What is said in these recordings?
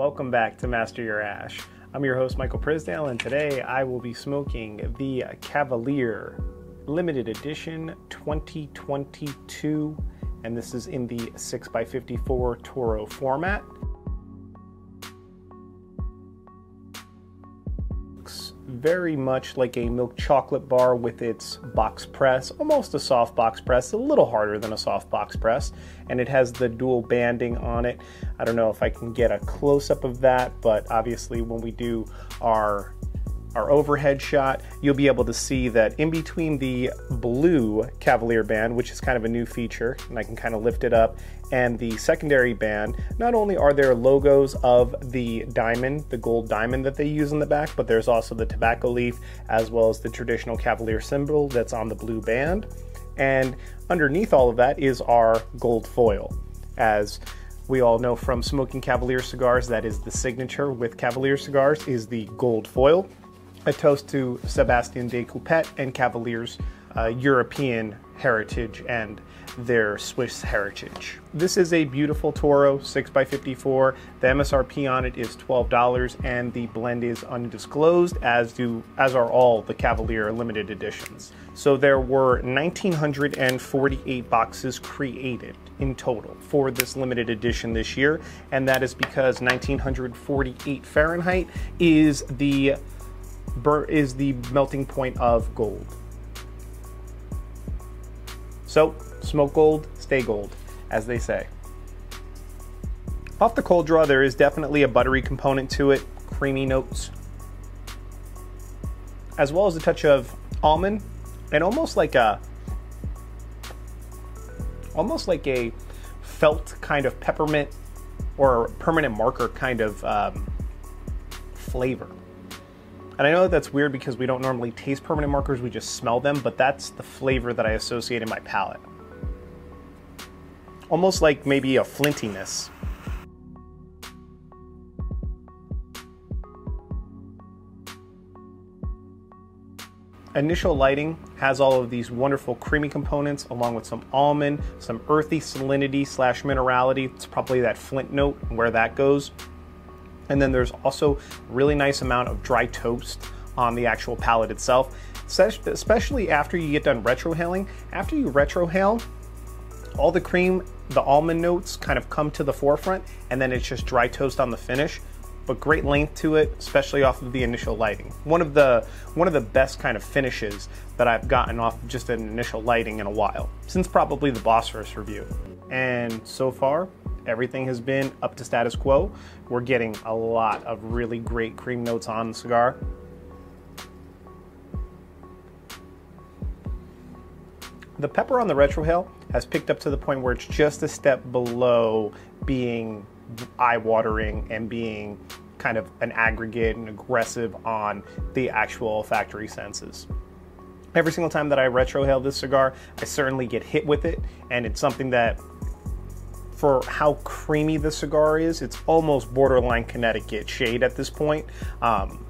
welcome back to Master Your Ash. I'm your host, Michael Prisdale, and today I will be smoking the Cavalier Limited Edition 2022, and this is in the 6x54 Toro format. Very much like a milk chocolate bar with its box press, almost a soft box press, a little harder than a soft box press, and it has the dual banding on it. I don't know if I can get a close up of that, but obviously when we do our our overhead shot, you'll be able to see that in between the blue Cavalier band, which is kind of a new feature, and I can kind of lift it up, and the secondary band, not only are there logos of the diamond, the gold diamond that they use in the back, but there's also the tobacco leaf as well as the traditional Cavalier symbol that's on the blue band. And underneath all of that is our gold foil. As we all know from smoking Cavalier cigars, that is the signature with Cavalier cigars is the gold foil a toast to Sebastien Decoppet and Cavalier's uh, European heritage and their Swiss heritage. This is a beautiful Toro 6x54. The MSRP on it is $12 and the blend is undisclosed as do as are all the Cavalier limited editions. So there were 1948 boxes created in total for this limited edition this year and that is because 1948 Fahrenheit is the is the melting point of gold. So, smoke gold, stay gold, as they say. Off the cold draw, there is definitely a buttery component to it, creamy notes, as well as a touch of almond, and almost like a, almost like a felt kind of peppermint or permanent marker kind of um, flavor. And I know that that's weird because we don't normally taste permanent markers, we just smell them, but that's the flavor that I associate in my palate. Almost like maybe a flintiness. Initial lighting has all of these wonderful creamy components along with some almond, some earthy salinity slash minerality. It's probably that flint note where that goes. And then there's also really nice amount of dry toast on the actual palate itself, especially after you get done retrohaling. After you retrohale, all the cream, the almond notes kind of come to the forefront, and then it's just dry toast on the finish. But great length to it, especially off of the initial lighting. One of the one of the best kind of finishes that I've gotten off of just an initial lighting in a while, since probably the Bosphorus review. And so far, everything has been up to status quo. We're getting a lot of really great cream notes on the cigar. The pepper on the retrohale has picked up to the point where it's just a step below being eye-watering and being kind of an aggregate and aggressive on the actual olfactory senses. Every single time that I retrohale this cigar, I certainly get hit with it, and it's something that for how creamy the cigar is, it's almost borderline Connecticut shade at this point. Um,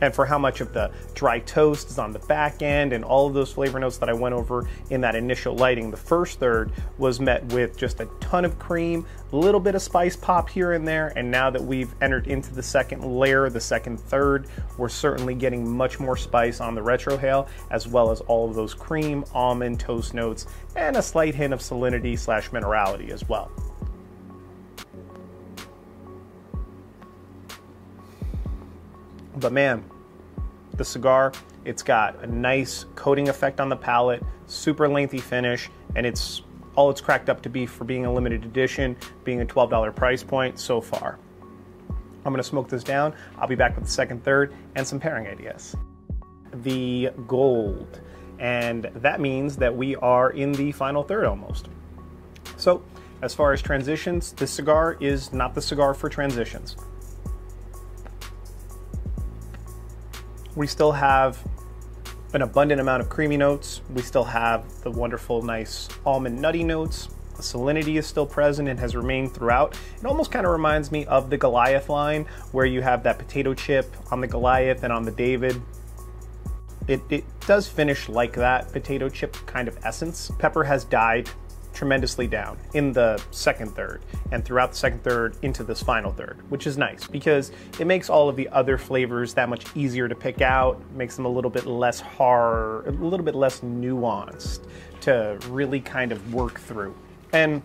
and for how much of the dry toast is on the back end and all of those flavor notes that I went over in that initial lighting. The first third was met with just a ton of cream, a little bit of spice pop here and there, and now that we've entered into the second layer, the second third, we're certainly getting much more spice on the retrohale, as well as all of those cream, almond, toast notes, and a slight hint of salinity slash minerality as well. But man, the cigar, it's got a nice coating effect on the palate, super lengthy finish, and it's all it's cracked up to be for being a limited edition, being a $12 price point so far. I'm gonna smoke this down. I'll be back with the second, third, and some pairing ideas. The gold, and that means that we are in the final third almost. So, as far as transitions, this cigar is not the cigar for transitions. We still have an abundant amount of creamy notes. We still have the wonderful, nice almond nutty notes. The salinity is still present and has remained throughout. It almost kind of reminds me of the Goliath line, where you have that potato chip on the Goliath and on the David. It, it does finish like that potato chip kind of essence. Pepper has died tremendously down in the second third and throughout the second third into this final third, which is nice because it makes all of the other flavors that much easier to pick out, makes them a little bit less hard, a little bit less nuanced to really kind of work through. And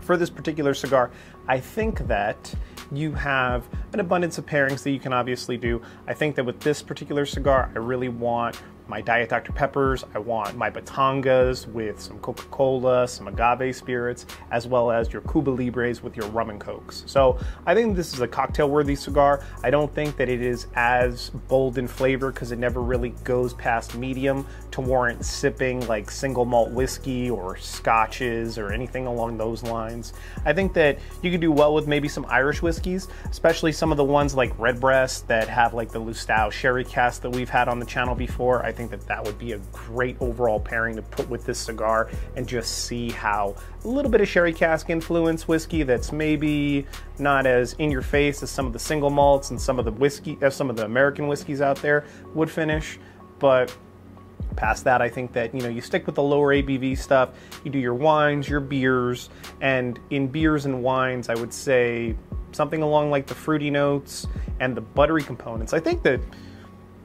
for this particular cigar, I think that you have an abundance of pairings that you can obviously do. I think that with this particular cigar, I really want my Diet Dr. Peppers, I want my Batangas with some Coca Cola, some agave spirits, as well as your Cuba Libres with your rum and cokes. So I think this is a cocktail worthy cigar. I don't think that it is as bold in flavor because it never really goes past medium to warrant sipping like single malt whiskey or scotches or anything along those lines. I think that you could do well with maybe some Irish whiskeys, especially some of the ones like Redbreast that have like the Lustau sherry cask that we've had on the channel before. I think that that would be a great overall pairing to put with this cigar and just see how a little bit of sherry cask influence whiskey that's maybe not as in your face as some of the single malts and some of the whiskey, uh, some of the American whiskeys out there would finish, but past that i think that you know you stick with the lower abv stuff. You do your wines your beers and in beers and wines i would say something along like the fruity notes and the buttery components. I think that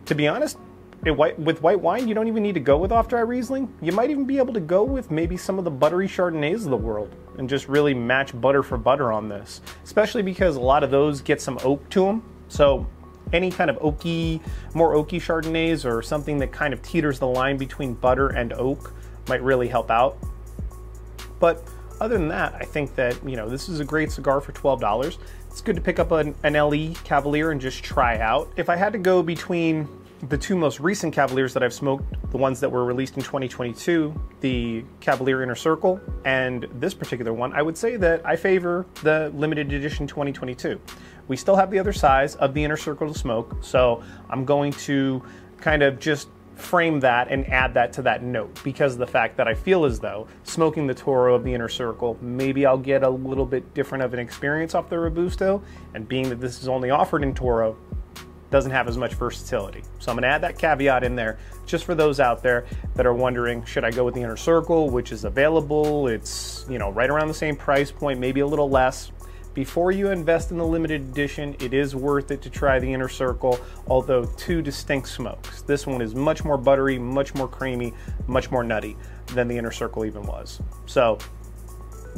to be honest white, with white wine, you don't even need to go with off-dry Riesling. You might even be able to go with maybe some of the buttery Chardonnays of the world and just really match butter for butter on this. Especially because a lot of those get some oak to them. So any kind of oaky, more oaky Chardonnays or something that kind of teeters the line between butter and oak might really help out. But other than that, I think that, you know, this is a great cigar for $12. It's good to pick up an, an LE Cavalier and just try out. If I had to go between the two most recent Cavaliers that I've smoked, the ones that were released in 2022, the Cavalier Inner Circle, and this particular one, I would say that I favor the limited edition 2022. We still have the other size of the Inner Circle to smoke, so I'm going to kind of just frame that and add that to that note because of the fact that I feel as though smoking the Toro of the Inner Circle, maybe I'll get a little bit different of an experience off the Robusto, and being that this is only offered in Toro, doesn't have as much versatility. So I'm to add that caveat in there just for those out there that are wondering, should I go with the inner circle, which is available? It's, you know, right around the same price point, maybe a little less. Before you invest in the limited edition, it is worth it to try the inner circle, although two distinct smokes. This one is much more buttery, much more creamy, much more nutty than the inner circle even was. So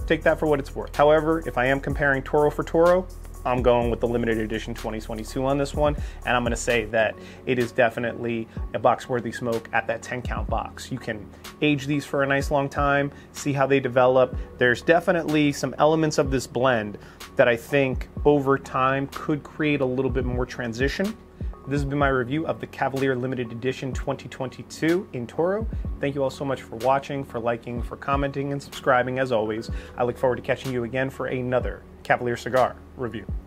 take that for what it's worth. However, if I am comparing Toro for Toro, I'm going with the limited edition 2022 on this one, and I'm going to say that it is definitely a box worthy smoke at that 10 count box. You can age these for a nice long time, see how they develop. There's definitely some elements of this blend that I think over time could create a little bit more transition. This has been my review of the Cavalier Limited Edition 2022 in Toro. Thank you all so much for watching, for liking, for commenting, and subscribing as always. I look forward to catching you again for another Cavalier Cigar review.